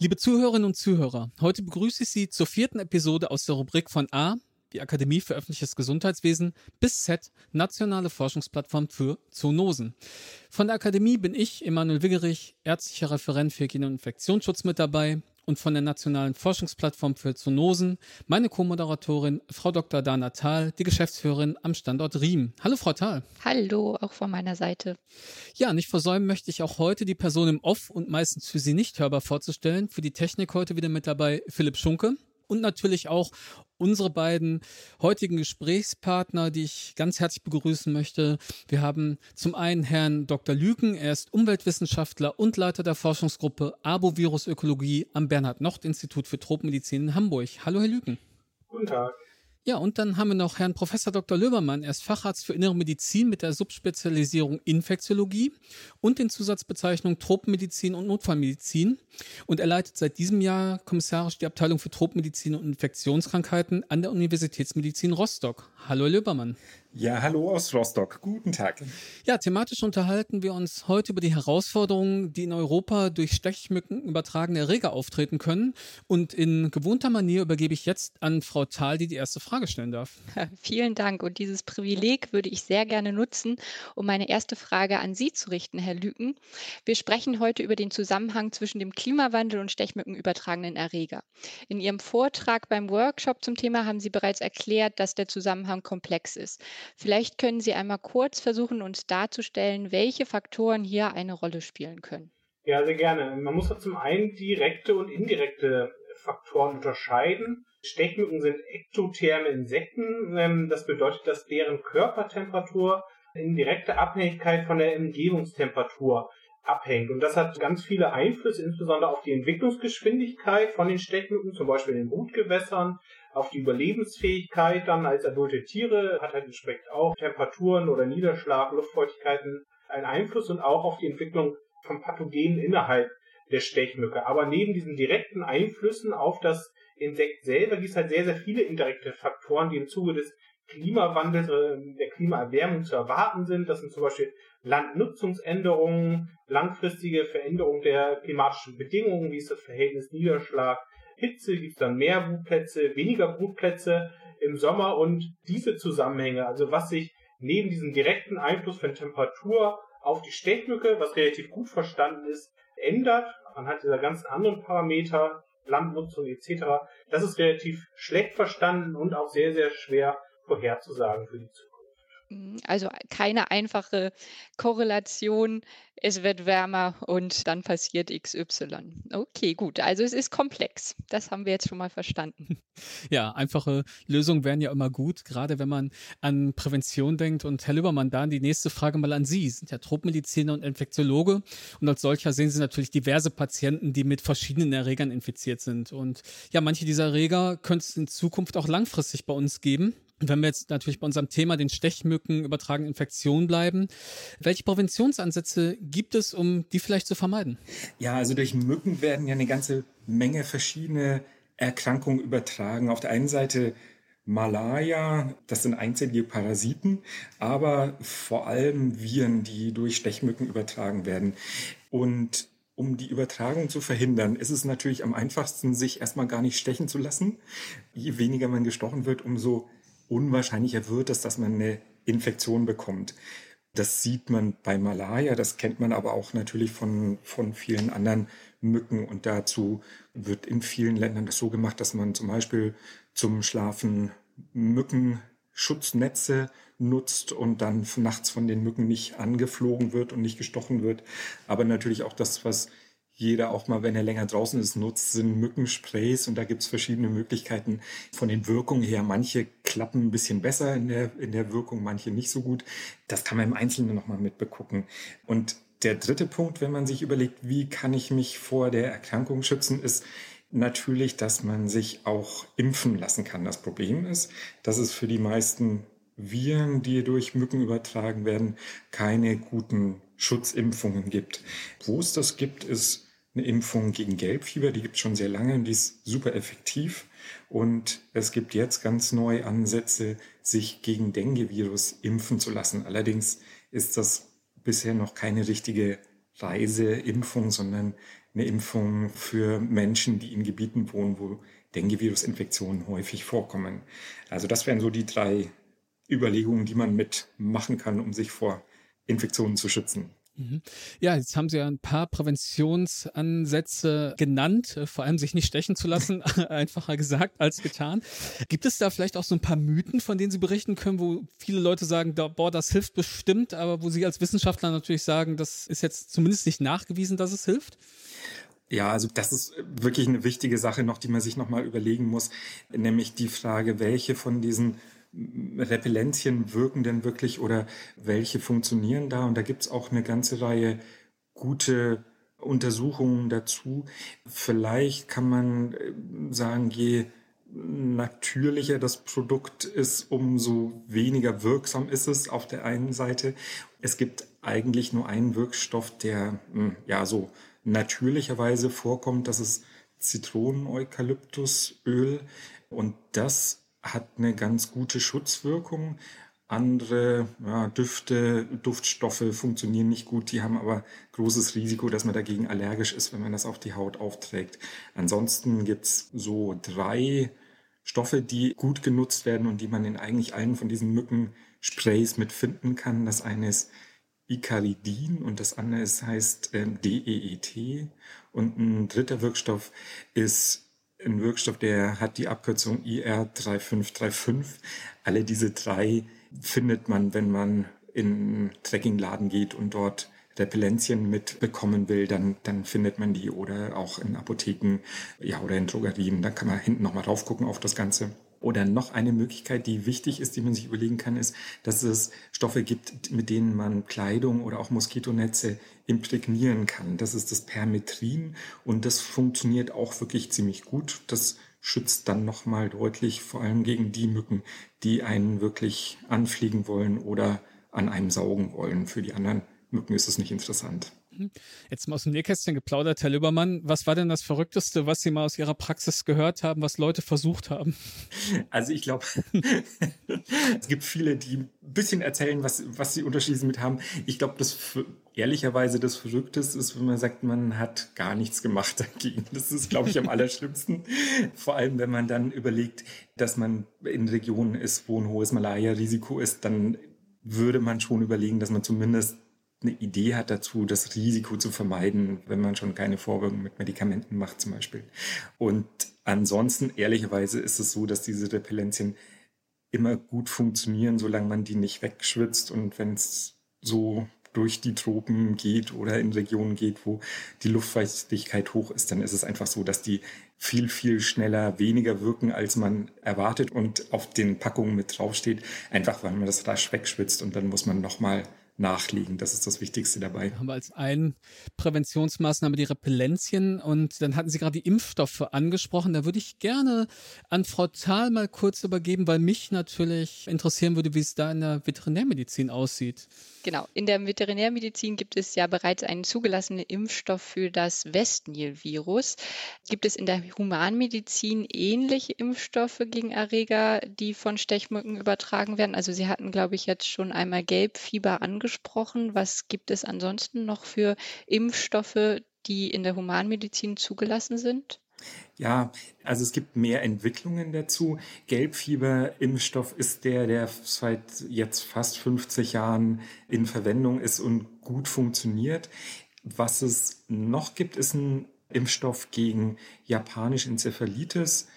Liebe Zuhörerinnen und Zuhörer, heute begrüße ich Sie zur vierten Episode aus der Rubrik von A, die Akademie für öffentliches Gesundheitswesen, bis Z, nationale Forschungsplattform für Zoonosen. Von der Akademie bin ich, Emanuel Wiggerich, ärztlicher Referent für Hygiene und Infektionsschutz mit dabei und von der Nationalen Forschungsplattform für Zoonosen meine Co-Moderatorin Frau Dr. Dana Thal, die Geschäftsführerin am Standort Riem. Hallo Frau Thal. Hallo, auch von meiner Seite. Ja, nicht versäumen möchte ich auch heute die Person im Off und meistens für Sie nicht hörbar vorzustellen. Für die Technik heute wieder mit dabei Philipp Schunke und natürlich auch unsere beiden heutigen Gesprächspartner, die ich ganz herzlich begrüßen möchte. Wir haben zum einen Herrn Dr. Lüken, er ist Umweltwissenschaftler und Leiter der Forschungsgruppe Arbovirusökologie am Bernhard-Nocht-Institut für Tropenmedizin in Hamburg. Hallo, Herr Lüken. Guten Tag. Ja, und dann haben wir noch Herrn Professor Dr. Löbermann. Er ist Facharzt für Innere Medizin mit der Subspezialisierung Infektiologie und den Zusatzbezeichnungen Tropenmedizin und Notfallmedizin. Und er leitet seit diesem Jahr kommissarisch die Abteilung für Tropenmedizin und Infektionskrankheiten an der Universitätsmedizin Rostock. Hallo, Herr Löbermann. Ja, hallo aus Rostock. Guten Tag. Ja, thematisch unterhalten wir uns heute über die Herausforderungen, die in Europa durch Stechmücken übertragene Erreger auftreten können. Und in gewohnter Manier übergebe ich jetzt an Frau Thal, die die erste Frage stellen darf. vielen Dank. Und dieses Privileg würde ich sehr gerne nutzen, um meine erste Frage an Sie zu richten, Herr Lüken. Wir sprechen heute über den Zusammenhang zwischen dem Klimawandel und Stechmücken übertragenen Erreger. In Ihrem Vortrag beim Workshop zum Thema haben Sie bereits erklärt, dass der Zusammenhang komplex ist. Vielleicht können Sie einmal kurz versuchen, uns darzustellen, welche Faktoren hier eine Rolle spielen können. Ja, sehr gerne. Man muss zum einen direkte und indirekte Faktoren unterscheiden. Stechmücken sind ektotherme Insekten. Ähm, das bedeutet, dass deren Körpertemperatur in direkter Abhängigkeit von der Umgebungstemperatur abhängt. Und das hat ganz viele Einflüsse, insbesondere auf die Entwicklungsgeschwindigkeit von den Stechmücken, zum Beispiel in den Brutgewässern, auf die Überlebensfähigkeit dann als adulte Tiere, hat halt entsprechend auch Temperaturen oder Niederschlag, Luftfeuchtigkeiten einen Einfluss und auch auf die Entwicklung von Pathogenen innerhalb der Stechmücke. Aber neben diesen direkten Einflüssen auf das Insekt selber gibt es halt sehr, sehr viele indirekte Faktoren, die im Zuge des Klimawandels, äh, der Klimaerwärmung zu erwarten sind. Das sind zum Beispiel Landnutzungsänderungen, langfristige Veränderung der klimatischen Bedingungen, wie ist das Verhältnis Niederschlag, Hitze, gibt dann mehr Brutplätze, weniger Brutplätze im Sommer und diese Zusammenhänge, also was sich neben diesem direkten Einfluss von Temperatur auf die Stechmücke, was relativ gut verstanden ist, ändert, anhand dieser ganzen anderen Parameter, Landnutzung etc., das ist relativ schlecht verstanden und auch sehr, sehr schwer vorherzusagen für die Zukunft. Mhm, also keine einfache Korrelation, es wird wärmer und dann passiert XY. Okay, gut. Also es ist komplex. Das haben wir jetzt schon mal verstanden. Ja, einfache Lösungen wären ja immer gut, gerade wenn man an Prävention denkt. Und Herr Lübermann, dann die nächste Frage mal an Sie. Sie sind ja Tropenmediziner und Infektiologe und als solcher sehen Sie natürlich diverse Patienten, die mit verschiedenen Erregern infiziert sind. Und ja, manche dieser Erreger könnte es in Zukunft auch langfristig bei uns geben. Wenn wir jetzt natürlich bei unserem Thema den Stechmücken übertragenen Infektionen bleiben, welche Präventionsansätze gibt es, um die vielleicht zu vermeiden? Ja, also durch Mücken werden ja eine ganze Menge verschiedene Erkrankungen übertragen. Auf der einen Seite Malaria, das sind einzellige Parasiten, aber vor allem Viren, die durch Stechmücken übertragen werden. Und um die Übertragung zu verhindern, ist es natürlich am einfachsten, sich erstmal gar nicht stechen zu lassen. Je weniger man gestochen wird, umso unwahrscheinlicher wird es, dass man eine Infektion bekommt. Das sieht man bei Malaria, das kennt man aber auch natürlich von, von vielen anderen Mücken. Und dazu wird in vielen Ländern das so gemacht, dass man zum Beispiel zum Schlafen Mückenschutznetze nutzt und dann nachts von den Mücken nicht angeflogen wird und nicht gestochen wird. Aber natürlich auch das, was jeder auch mal, wenn er länger draußen ist, nutzt, sind Mückensprays und da gibt's verschiedene Möglichkeiten von den Wirkungen her. Manche klappen ein bisschen besser in der, in der Wirkung, manche nicht so gut. Das kann man im Einzelnen nochmal mitbegucken. Und der dritte Punkt, wenn man sich überlegt, wie kann ich mich vor der Erkrankung schützen, ist natürlich, dass man sich auch impfen lassen kann. Das Problem ist, dass es für die meisten Viren, die durch Mücken übertragen werden, keine guten Schutzimpfungen gibt. Wo es das gibt, ist eine Impfung gegen Gelbfieber, die gibt es schon sehr lange und die ist super effektiv. Und es gibt jetzt ganz neue Ansätze, sich gegen Dengue-Virus impfen zu lassen. Allerdings ist das bisher noch keine richtige Reiseimpfung, sondern eine Impfung für Menschen, die in Gebieten wohnen, wo Dengue-Virus-Infektionen häufig vorkommen. Also das wären so die drei Überlegungen, die man mitmachen kann, um sich vor Infektionen zu schützen. Mhm. Ja, jetzt haben Sie ja ein paar Präventionsansätze genannt, äh, vor allem sich nicht stechen zu lassen, einfacher gesagt als getan. Gibt es da vielleicht auch so ein paar Mythen, von denen Sie berichten können, wo viele Leute sagen, boah, das hilft bestimmt, aber wo Sie als Wissenschaftler natürlich sagen, das ist jetzt zumindest nicht nachgewiesen, dass es hilft? Ja, also das ist wirklich eine wichtige Sache noch, die man sich nochmal überlegen muss, nämlich die Frage, welche von diesen Repellenzien wirken denn wirklich oder welche funktionieren da? Und da gibt es auch eine ganze Reihe gute Untersuchungen dazu. Vielleicht kann man äh, sagen, je natürlicher das Produkt ist, umso weniger wirksam ist es auf der einen Seite. Es gibt eigentlich nur einen Wirkstoff, der hm, ja so natürlicherweise vorkommt, das ist Zitronen-Eukalyptusöl. Und das hat eine ganz gute Schutzwirkung. Andere ja, Düfte, Duftstoffe funktionieren nicht gut, die haben aber großes Risiko, dass man dagegen allergisch ist, wenn man das auf die Haut aufträgt. Ansonsten gibt's so drei Stoffe, die gut genutzt werden und die man in eigentlich allen von diesen Mückensprays mitfinden kann. Das eine ist Icaridin und das andere ist, heißt äh, DEET. Und ein dritter Wirkstoff ist ein Wirkstoff, der hat die Abkürzung IR3535. Alle diese drei findet man, wenn man in Trekkingladen geht und dort Repellenzien mitbekommen will, dann, dann findet man die oder auch in Apotheken, ja, oder in Drogerien. Da kann man hinten nochmal drauf gucken auf das Ganze. Oder noch eine Möglichkeit, die wichtig ist, die man sich überlegen kann, ist, dass es Stoffe gibt, mit denen man Kleidung oder auch Moskitonetze imprägnieren kann. Das ist das Permetrin und das funktioniert auch wirklich ziemlich gut. Das schützt dann nochmal deutlich, vor allem gegen die Mücken, die einen wirklich anfliegen wollen oder an einem saugen wollen. Für die anderen Mücken ist es nicht interessant. Mhm. Jetzt mal aus dem Nähkästchen geplaudert, Herr Lübermann. Was war denn das Verrückteste, was Sie mal aus Ihrer Praxis gehört haben, was Leute versucht haben? Also ich glaube, es gibt viele, die ein bisschen erzählen, was, was sie unterschiedlich mit haben. Ich glaube, das ehrlicherweise das Verrückteste ist, wenn man sagt, man hat gar nichts gemacht dagegen. Das ist, glaube ich, am allerschlimmsten. Vor allem, wenn man dann überlegt, dass man in Regionen ist, wo ein hohes Malaria-Risiko ist, dann würde man schon überlegen, dass man zumindest eine Idee hat dazu, das Risiko zu vermeiden, wenn man schon keine Vorbeugung mit Medikamenten macht zum Beispiel. Und ansonsten, ehrlicherweise, ist es so, dass diese Repellenzien immer gut funktionieren, solange man die nicht wegschwitzt und wenn es so durch die Tropen geht oder in Regionen geht, wo die Luftfeuchtigkeit hoch ist, dann ist es einfach so, dass die viel, viel schneller weniger wirken, als man erwartet und auf den Packungen mit draufsteht, einfach weil man das rasch wegschwitzt und dann muss man nochmal nachliegen. Das ist das Wichtigste dabei. Haben wir als eine Präventionsmaßnahme die Repellenzien und dann hatten Sie gerade die Impfstoffe angesprochen. Da würde ich gerne an Frau Thal mal kurz übergeben, weil mich natürlich interessieren würde, wie es da in der Veterinärmedizin aussieht. Genau, in der Veterinärmedizin gibt es ja bereits einen zugelassenen Impfstoff für das Westnil-Virus. Gibt es in der Humanmedizin ähnliche Impfstoffe gegen Erreger, die von Stechmücken übertragen werden? Also Sie hatten, glaube ich, jetzt schon einmal Gelbfieber angesprochen. Was gibt es ansonsten noch für Impfstoffe, die in der Humanmedizin zugelassen sind? Ja, also es gibt mehr Entwicklungen dazu. Gelbfieberimpfstoff ist der, der seit jetzt fast 50 Jahren in Verwendung ist und gut funktioniert. Was es noch gibt, ist ein Impfstoff gegen japanische Enzephalitis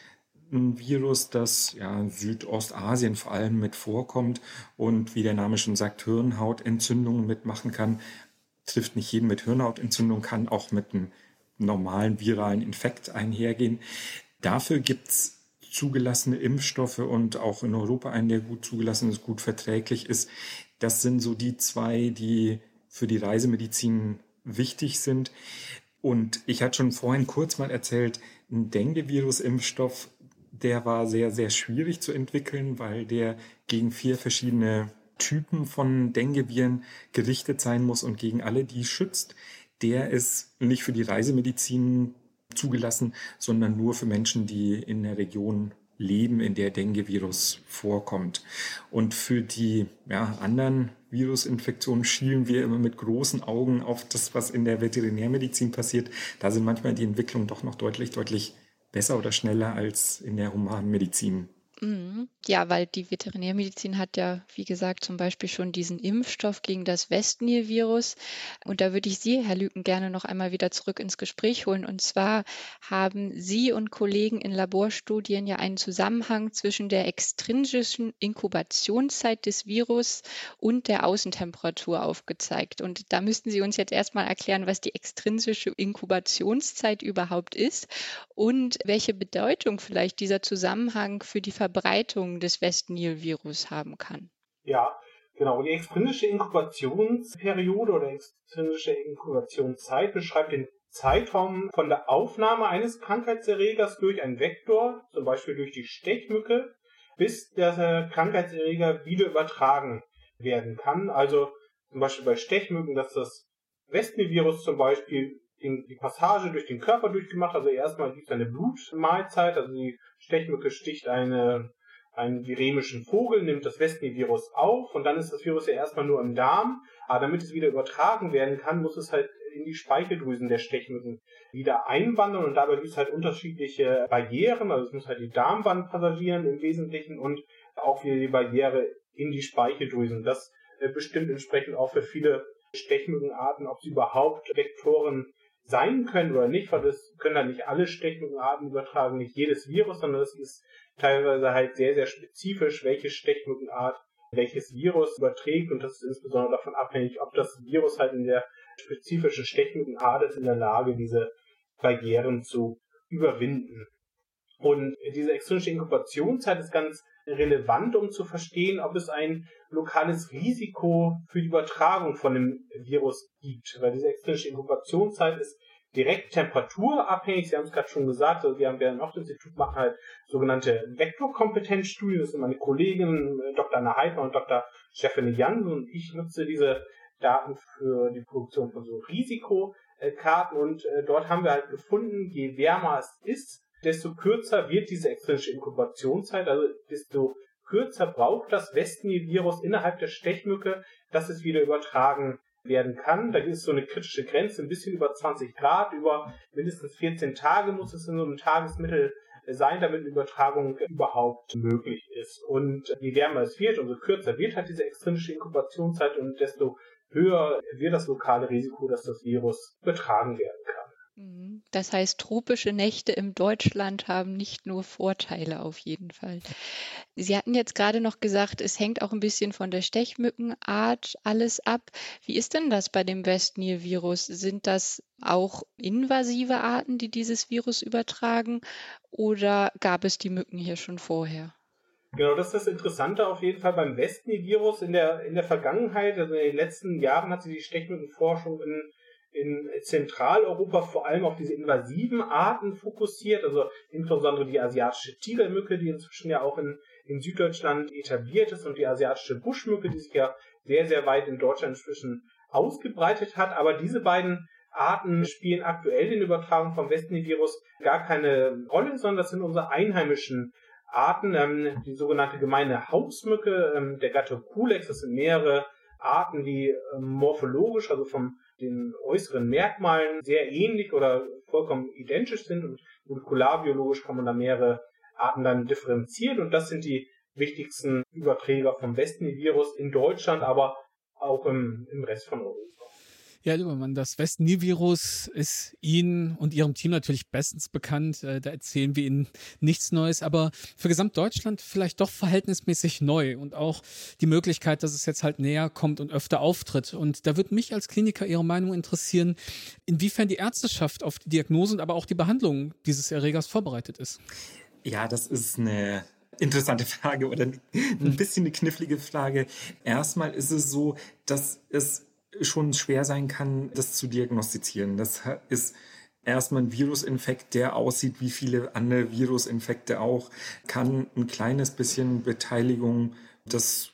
ein Virus, das ja Südostasien vor allem mit vorkommt und wie der Name schon sagt, Hirnhautentzündungen mitmachen kann. Trifft nicht jeden mit Hirnhautentzündung, kann auch mit einem normalen viralen Infekt einhergehen. Dafür gibt's zugelassene Impfstoffe und auch in Europa einen, der gut zugelassen ist, gut verträglich ist. Das sind so die zwei, die für die Reisemedizin wichtig sind. Und ich hatte schon vorhin kurz mal erzählt, ein Dengue-Virus-Impfstoff, der war sehr, sehr schwierig zu entwickeln, weil der gegen vier verschiedene Typen von Dengue-Viren gerichtet sein muss und gegen alle die schützt der ist nicht für die Reisemedizin zugelassen, sondern nur für Menschen, die in der Region leben, in der Dengue-Virus vorkommt. Und für die ja, anderen Virusinfektionen schielen wir immer mit großen Augen auf das, was in der Veterinärmedizin passiert. Da sind manchmal die Entwicklungen doch noch deutlich, deutlich besser oder schneller als in der Humanmedizin. Ja, weil die Veterinärmedizin hat ja, wie gesagt, zum Beispiel schon diesen Impfstoff gegen das Westnil-Virus. Und da würde ich Sie, Herr Lüken, gerne noch einmal wieder zurück ins Gespräch holen. Und zwar haben Sie und Kollegen in Laborstudien ja einen Zusammenhang zwischen der extrinsischen Inkubationszeit des Virus und der Außentemperatur aufgezeigt. Und da müssten Sie uns jetzt erstmal erklären, was die extrinsische Inkubationszeit überhaupt ist und welche Bedeutung vielleicht dieser Zusammenhang für die Verbreitung Verbreitung des West-Nil-Virus haben kann. Ja, genau. Die extrinsische Inkubationsperiode oder extrinsische Inkubationszeit beschreibt den Zeitraum von der Aufnahme eines Krankheitserregers durch einen Vektor, zum Beispiel durch die Stechmücke, bis der Krankheitserreger wieder übertragen werden kann. Also zum Beispiel bei Stechmücken, dass das Westnil-Virus zum Beispiel die Passage durch den Körper durchgemacht. Also erstmal gibt es eine Blutmahlzeit, also die Stechmücke sticht eine, einen viremischen Vogel, nimmt das Westnil-Virus auf und dann ist das Virus ja erstmal nur im Darm. Aber damit es wieder übertragen werden kann, muss es halt in die Speicheldrüsen der Stechmücken wieder einwandern und dabei gibt es halt unterschiedliche Barrieren. Also es muss halt die Darmwand passagieren im Wesentlichen und auch wieder die Barriere in die Speicheldrüsen. Das äh, bestimmt entsprechend auch für viele Stechmückenarten, ob sie überhaupt Vektoren sein können oder nicht, weil das können dann nicht alle Stechmückenarten übertragen, nicht jedes Virus, sondern es ist teilweise halt sehr, sehr spezifisch, welche Stechmückenart welches Virus überträgt und das ist insbesondere davon abhängig, ob das Virus halt in der spezifischen Stechmückenart ist in der Lage, diese Barrieren zu überwinden. Und diese extrinsische Inkubationszeit ist ganz relevant, um zu verstehen, ob es ein lokales Risiko für die Übertragung von dem Virus gibt. Weil diese extrinsische Inkubationszeit ist direkt temperaturabhängig. Sie haben es gerade schon gesagt, also wir haben ja im Institut machen halt sogenannte Vektorkompetenzstudien. Das sind meine Kolleginnen Dr. Anna Heidner und Dr. Stephanie Jansen und ich nutze diese Daten für die Produktion von so Risikokarten und äh, dort haben wir halt gefunden, je wärmer es ist, desto kürzer wird diese extrinsische Inkubationszeit, also desto kürzer braucht das Westnil-Virus innerhalb der Stechmücke, dass es wieder übertragen werden kann. Da es so eine kritische Grenze, ein bisschen über 20 Grad, über mindestens 14 Tage muss es in so einem Tagesmittel sein, damit eine Übertragung überhaupt möglich ist. Und je wärmer es wird, umso kürzer wird halt diese extrinsische Inkubationszeit und desto höher wird das lokale Risiko, dass das Virus übertragen werden kann. Mhm. Das heißt, tropische Nächte im Deutschland haben nicht nur Vorteile auf jeden Fall. Sie hatten jetzt gerade noch gesagt, es hängt auch ein bisschen von der Stechmückenart alles ab. Wie ist denn das bei dem Westnil-Virus? Sind das auch invasive Arten, die dieses Virus übertragen oder gab es die Mücken hier schon vorher? Genau, das ist das Interessante auf jeden Fall beim Westnil-Virus. In der, in der Vergangenheit, also in den letzten Jahren, hat sich die Stechmückenforschung in in Zentraleuropa vor allem auf diese invasiven Arten fokussiert, also insbesondere die asiatische Tigermücke, die inzwischen ja auch in, in Süddeutschland etabliert ist und die asiatische Buschmücke, die sich ja sehr, sehr weit in Deutschland inzwischen ausgebreitet hat. Aber diese beiden Arten spielen aktuell in Übertragung vom Westnil-Virus gar keine Rolle, sondern das sind unsere einheimischen Arten, ähm, die sogenannte gemeine Hausmücke, ähm, der Gattung Culex, das sind mehrere Arten, die ähm, morphologisch, also vom den äußeren Merkmalen sehr ähnlich oder vollkommen identisch sind und molekularbiologisch kann man da mehrere Arten dann differenzieren und das sind die wichtigsten Überträger vom Westnil-Virus in Deutschland, aber auch im, im Rest von Europa. Ja, lieber Mann, das West-Nil-Virus ist Ihnen und Ihrem Team natürlich bestens bekannt. Äh, da erzählen wir Ihnen nichts Neues, aber für Gesamtdeutschland vielleicht doch verhältnismäßig neu und auch die Möglichkeit, dass es jetzt halt näher kommt und öfter auftritt. Und da würde mich als Kliniker Ihre Meinung interessieren, inwiefern die Ärzteschaft auf die Diagnose und aber auch die Behandlung dieses Erregers vorbereitet ist. Ja, das ist eine interessante Frage oder ein bisschen eine knifflige Frage. Erstmal ist es so, dass es schon schwer sein kann, das zu diagnostizieren. Das ist erstmal ein Virusinfekt, der aussieht wie viele andere Virusinfekte auch, kann ein kleines bisschen Beteiligung des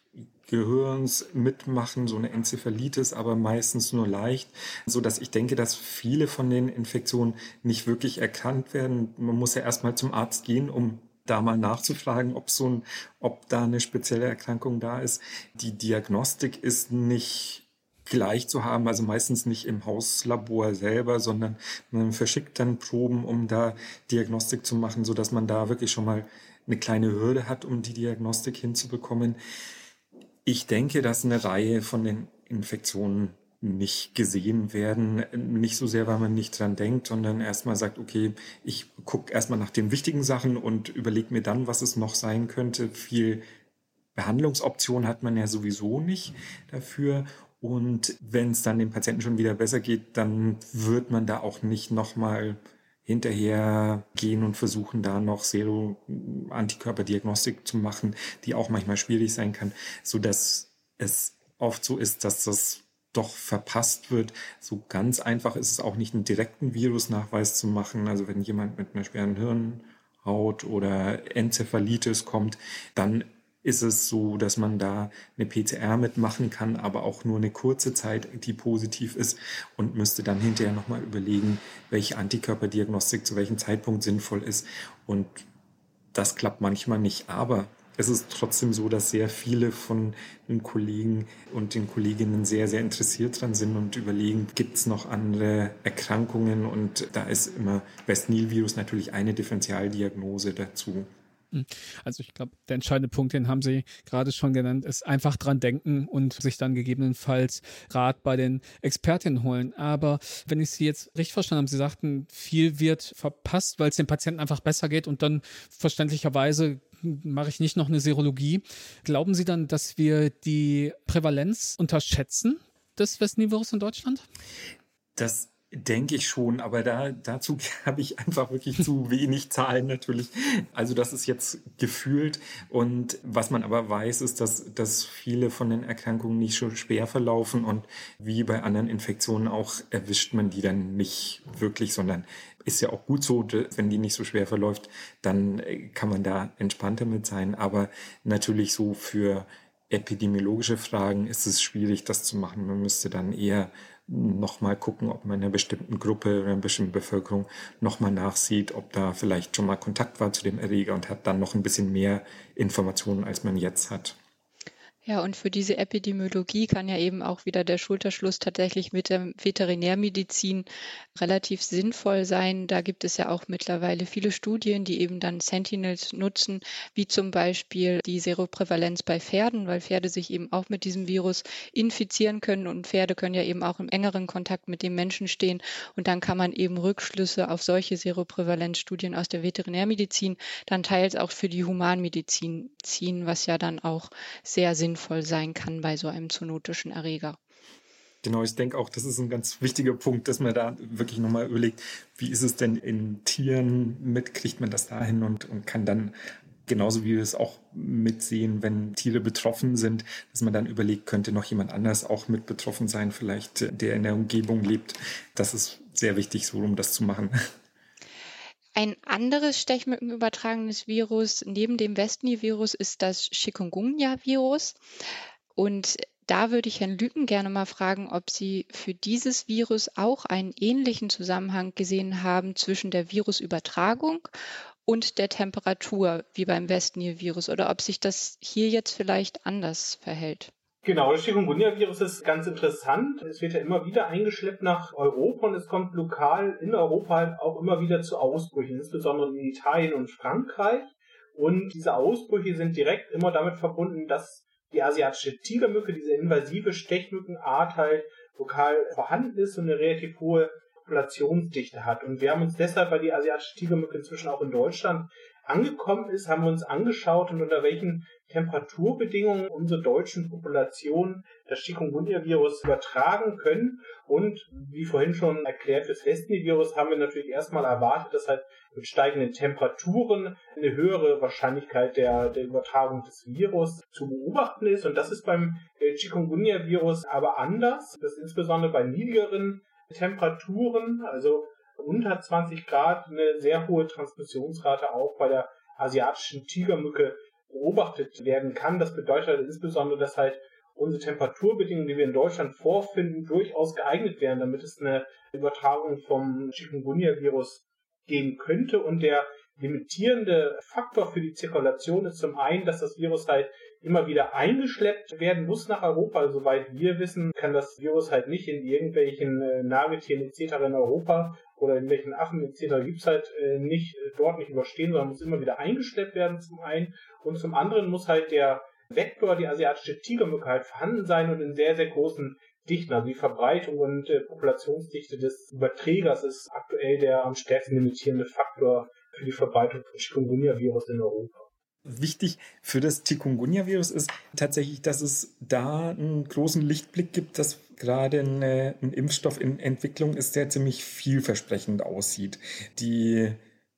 Gehirns mitmachen, so eine Enzephalitis, aber meistens nur leicht, so dass ich denke, dass viele von den Infektionen nicht wirklich erkannt werden. Man muss ja erstmal zum Arzt gehen, um da mal nachzufragen, ob so ein, ob da eine spezielle Erkrankung da ist. Die Diagnostik ist nicht gleich zu haben, also meistens nicht im Hauslabor selber, sondern man verschickt dann Proben, um da Diagnostik zu machen, so dass man da wirklich schon mal eine kleine Hürde hat, um die Diagnostik hinzubekommen. Ich denke, dass eine Reihe von den Infektionen nicht gesehen werden. Nicht so sehr, weil man nicht dran denkt, sondern erstmal sagt, okay, ich gucke erstmal nach den wichtigen Sachen und überlege mir dann, was es noch sein könnte. Viel Behandlungsoption hat man ja sowieso nicht dafür. Und wenn es dann dem Patienten schon wieder besser geht, dann wird man da auch nicht nochmal hinterher gehen und versuchen, da noch Zero-Antikörperdiagnostik zu machen, die auch manchmal schwierig sein kann, so dass es oft so ist, dass das doch verpasst wird. So ganz einfach ist es auch nicht, einen direkten Virusnachweis zu machen. Also wenn jemand mit einer schweren Hirnhaut oder Enzephalitis kommt, dann ist es so, dass man da eine PCR mitmachen kann, aber auch nur eine kurze Zeit, die positiv ist und müsste dann hinterher nochmal überlegen, welche Antikörperdiagnostik zu welchem Zeitpunkt sinnvoll ist. Und das klappt manchmal nicht. Aber es ist trotzdem so, dass sehr viele von den Kollegen und den Kolleginnen sehr, sehr interessiert dran sind und überlegen, gibt es noch andere Erkrankungen? Und da ist immer West Nile-Virus natürlich eine Differentialdiagnose dazu. Hm. Also ich glaube, der entscheidende Punkt, den haben Sie gerade schon genannt, ist einfach dran denken und sich dann gegebenenfalls Rat bei den Expertinnen holen. Aber wenn ich Sie jetzt richtig verstanden habe, Sie sagten, viel wird verpasst, weil es dem Patienten einfach besser geht und dann verständlicherweise mache ich nicht noch eine Serologie. Glauben Sie dann, dass wir die Prävalenz unterschätzen des Westniveaus in Deutschland? Das Denke ich schon, aber da, dazu habe ich einfach wirklich zu wenig Zahlen natürlich. Also das ist jetzt gefühlt. Und was man aber weiß, ist, dass, dass viele von den Erkrankungen nicht so schwer verlaufen und wie bei anderen Infektionen auch erwischt man die dann nicht wirklich, sondern ist ja auch gut so, wenn die nicht so schwer verläuft, dann kann man da entspannter mit sein. Aber natürlich so für epidemiologische Fragen ist es schwierig, das zu machen. Man müsste dann eher nochmal gucken, ob man in einer bestimmten Gruppe oder einer bestimmten Bevölkerung nochmal nachsieht, ob da vielleicht schon mal Kontakt war zu dem Erreger und hat dann noch ein bisschen mehr Informationen, als man jetzt hat. Ja, und für diese Epidemiologie kann ja eben auch wieder der Schulterschluss tatsächlich mit der Veterinärmedizin relativ sinnvoll sein. Da gibt es ja auch mittlerweile viele Studien, die eben dann Sentinels nutzen, wie zum Beispiel die Seroprävalenz bei Pferden, weil Pferde sich eben auch mit diesem Virus infizieren können und Pferde können ja eben auch im engeren Kontakt mit dem Menschen stehen. Und dann kann man eben Rückschlüsse auf solche Seroprävalenzstudien aus der Veterinärmedizin dann teils auch für die Humanmedizin ziehen, was ja dann auch sehr sinnvoll sinnvoll sein kann bei so einem zoonotischen Erreger. Genau, ich denke auch, das ist ein ganz wichtiger Punkt, dass man da wirklich nochmal überlegt, wie ist es denn in Tieren mit, kriegt man das dahin und, und kann dann genauso wie wir es auch mitsehen, wenn Tiere betroffen sind, dass man dann überlegt, könnte noch jemand anders auch mit betroffen sein, vielleicht der in der Umgebung lebt. Das ist sehr wichtig, so um das zu machen. Ein anderes stechmückenübertragenes Virus neben dem Westnil-Virus ist das Chikungunya-Virus. Und da würde ich Herrn Lüken gerne mal fragen, ob Sie für dieses Virus auch einen ähnlichen Zusammenhang gesehen haben zwischen der Virusübertragung und der Temperatur wie beim Westnil-Virus oder ob sich das hier jetzt vielleicht anders verhält. Genau, das Chikungunya-Virus ist ganz interessant. Es wird ja immer wieder eingeschleppt nach Europa und es kommt lokal in Europa halt auch immer wieder zu Ausbrüchen, insbesondere in Italien und Frankreich. Und diese Ausbrüche sind direkt immer damit verbunden, dass die asiatische Tigermücke, diese invasive Stechmückenart halt lokal vorhanden ist und eine relativ hohe Populationsdichte hat. Und wir haben uns deshalb, weil die asiatische Tigermücke inzwischen auch in Deutschland angekommen ist, haben wir uns angeschaut und unter welchen Temperaturbedingungen unsere deutschen Populationen das Chikungunya-Virus übertragen können. Und wie vorhin schon erklärt, fürs Westnil-Virus haben wir natürlich erstmal erwartet, dass halt mit steigenden Temperaturen eine höhere Wahrscheinlichkeit der, der Übertragung des Virus zu beobachten ist. Und das ist beim äh, Chikungunya-Virus aber anders. Das ist insbesondere bei niedrigeren Temperaturen, also unter 20 Grad, eine sehr hohe Transmissionsrate auch bei der asiatischen Tigermücke beobachtet werden kann. Das bedeutet insbesondere, dass halt unsere Temperaturbedingungen, die wir in Deutschland vorfinden, durchaus geeignet wären, damit es eine Übertragung vom Chikungunya-Virus geben könnte. Und der limitierende Faktor für die Zirkulation ist zum einen, dass das Virus halt immer wieder eingeschleppt werden muss nach Europa. Also, soweit wir wissen, kann das Virus halt nicht in irgendwelchen äh, Nagetieren etc. in Europa oder in welchen Affen etc. gibt's halt äh, nicht äh, dort nicht überstehen, sondern muss immer wieder eingeschleppt werden zum einen. Und zum anderen muss halt der Vektor, die asiatische Tigermücke halt vorhanden sein und in sehr, sehr großen Dichten. Also die Verbreitung und äh, Populationsdichte des Überträgers ist aktuell der am stärksten limitierende Faktor für die Verbreitung von Chikungunya-Virus in Europa. Wichtig für das Chikungunya-Virus ist tatsächlich, dass es da einen großen Lichtblick gibt, dass gerade eine, ein Impfstoff in Entwicklung ist, der ziemlich vielversprechend aussieht. Die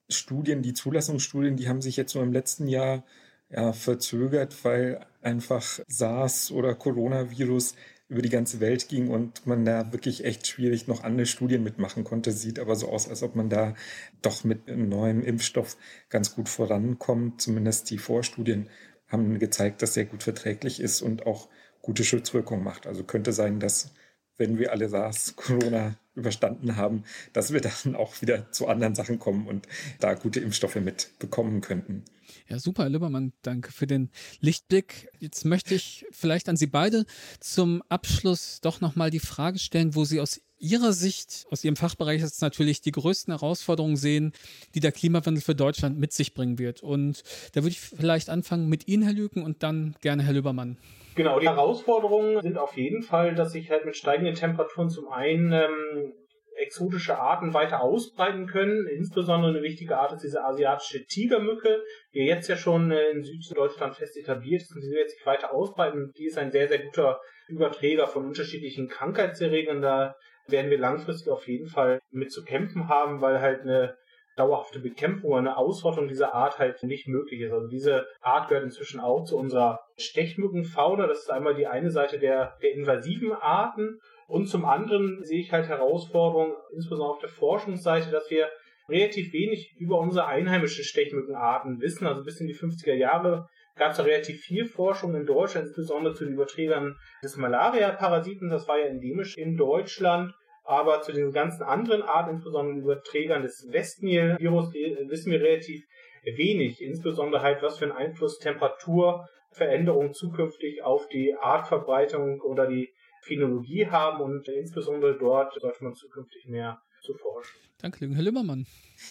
Studien, die Zulassungsstudien, die haben sich jetzt nur im letzten Jahr ja, verzögert, weil einfach SARS oder Coronavirus über die ganze Welt ging und man da wirklich echt schwierig noch andere Studien mitmachen konnte. Sieht aber so aus, als ob man da doch mit einem neuen Impfstoff ganz gut vorankommt. Zumindest die Vorstudien haben gezeigt, dass er gut verträglich ist und auch gute Schutzwirkung macht. Also könnte sein, dass wenn wir alle SARS, Corona überstanden haben, dass wir dann auch wieder zu anderen Sachen kommen und da gute Impfstoffe mitbekommen könnten. Ja, super, Herr Lübbermann, danke für den Lichtblick. Jetzt möchte ich vielleicht an Sie beide zum Abschluss doch nochmal die Frage stellen, wo Sie aus Ihrer Sicht, aus Ihrem Fachbereich jetzt natürlich die größten Herausforderungen sehen, die der Klimawandel für Deutschland mit sich bringen wird. Und da würde ich vielleicht anfangen mit Ihnen, Herr Lüken, und dann gerne Herr Lübbermann. Genau, die Herausforderungen sind auf jeden Fall, dass sich halt mit steigenden Temperaturen zum einen ähm, exotische Arten weiter ausbreiten können. Insbesondere eine wichtige Art ist diese asiatische Tigermücke, die jetzt ja schon äh, in Süddeutschland fest etabliert ist und die wird sich weiter ausbreiten. Die ist ein sehr, sehr guter Überträger von unterschiedlichen Krankheitserregern. Da werden wir langfristig auf jeden Fall mit zu kämpfen haben, weil halt eine dauerhafte Bekämpfung oder eine Ausrottung dieser Art halt nicht möglich ist. Also diese Art gehört inzwischen auch zu unserer Stechmückenfauna. Das ist einmal die eine Seite der, der invasiven Arten. Und zum anderen sehe ich halt Herausforderungen, insbesondere auf der Forschungsseite, dass wir relativ wenig über unsere einheimischen Stechmückenarten wissen. Also bis in die 50er Jahre gab es da relativ viel Forschung in Deutschland, insbesondere zu den Überträgern des Malaria-Parasiten. Das war ja endemisch in Deutschland. Aber zu den ganzen anderen Arten, insbesondere den Überträgern des Westnil-Virus, wissen wir relativ wenig. Insbesondere halt, was für einen Einfluss Temperaturveränderungen zukünftig auf die Artverbreitung oder die Phänologie haben und insbesondere dort sollte man zukünftig mehr zu forschen. Danke, Herr Limmermann.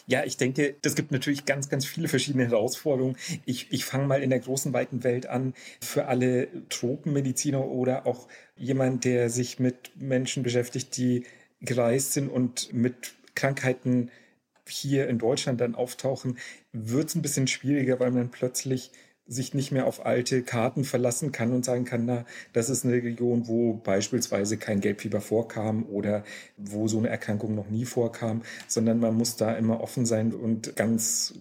Ja, ich denke, das gibt natürlich ganz, ganz viele verschiedene Herausforderungen. Ich, ich fange mal in der großen, weiten Welt an. Für alle Tropenmediziner oder auch jemand, der sich mit Menschen beschäftigt, die gereist sind und mit Krankheiten hier in Deutschland dann auftauchen, wird es ein bisschen schwieriger, weil man plötzlich sich nicht mehr auf alte Karten verlassen kann und sagen kann, na, das ist eine Region, wo beispielsweise kein Gelbfieber vorkam oder wo so eine Erkrankung noch nie vorkam, sondern man muss da immer offen sein und ganz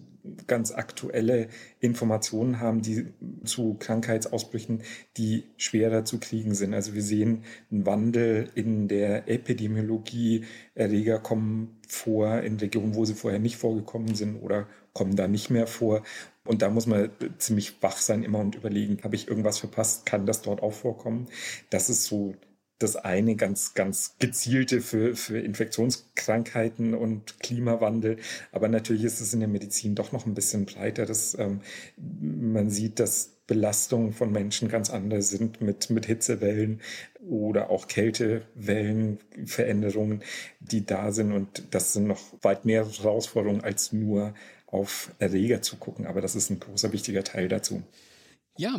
ganz aktuelle Informationen haben, die zu Krankheitsausbrüchen, die schwerer zu kriegen sind. Also wir sehen einen Wandel in der Epidemiologie. Erreger kommen vor in Regionen, wo sie vorher nicht vorgekommen sind oder kommen da nicht mehr vor. Und da muss man ziemlich wach sein immer und überlegen, habe ich irgendwas verpasst? Kann das dort auch vorkommen? Das ist so das eine ganz, ganz gezielte für, für Infektionskrankheiten und Klimawandel. Aber natürlich ist es in der Medizin doch noch ein bisschen breiter. Dass, ähm, man sieht, dass Belastungen von Menschen ganz anders sind mit, mit Hitzewellen oder auch Kältewellen, Veränderungen, die da sind. Und das sind noch weit mehr Herausforderungen als nur auf Erreger zu gucken. Aber das ist ein großer, wichtiger Teil dazu. Ja,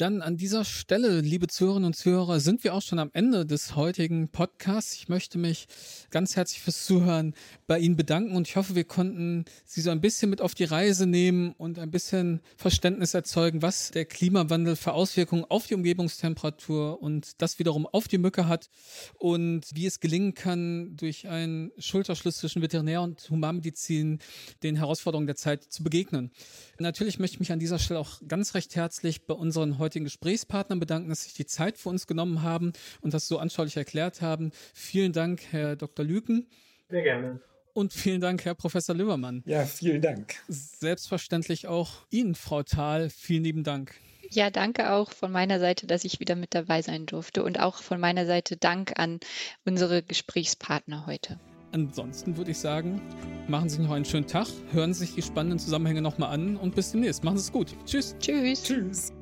dann an dieser Stelle, liebe Zuhörerinnen und Zuhörer, sind wir auch schon am Ende des heutigen Podcasts. Ich möchte mich ganz herzlich fürs Zuhören bei Ihnen bedanken und ich hoffe, wir konnten Sie so ein bisschen mit auf die Reise nehmen und ein bisschen Verständnis erzeugen, was der Klimawandel für Auswirkungen auf die Umgebungstemperatur und das wiederum auf die Mücke hat und wie es gelingen kann, durch einen Schulterschluss zwischen Veterinär- und Humanmedizin den Herausforderungen der Zeit zu begegnen. Natürlich möchte ich mich an dieser Stelle auch ganz recht herzlich bei unseren heutigen heutigen Gesprächspartnern bedanken, dass sich die Zeit für uns genommen haben und das so anschaulich erklärt haben. Vielen Dank, Herr Dr. Lüken. Sehr gerne. Und vielen Dank, Herr Professor Lübbermann. Ja, vielen Dank. Selbstverständlich auch Ihnen, Frau Thal, vielen lieben Dank. Ja, danke auch von meiner Seite, dass ich wieder mit dabei sein durfte und auch von meiner Seite Dank an unsere Gesprächspartner heute. ansonsten würde ich sagen, machen Sie noch einen schönen Tag, hören sich die spannenden Zusammenhänge nochmal an und bis demnächst. Machen Sie es gut. Tschüss. Tschüss. Tschüss.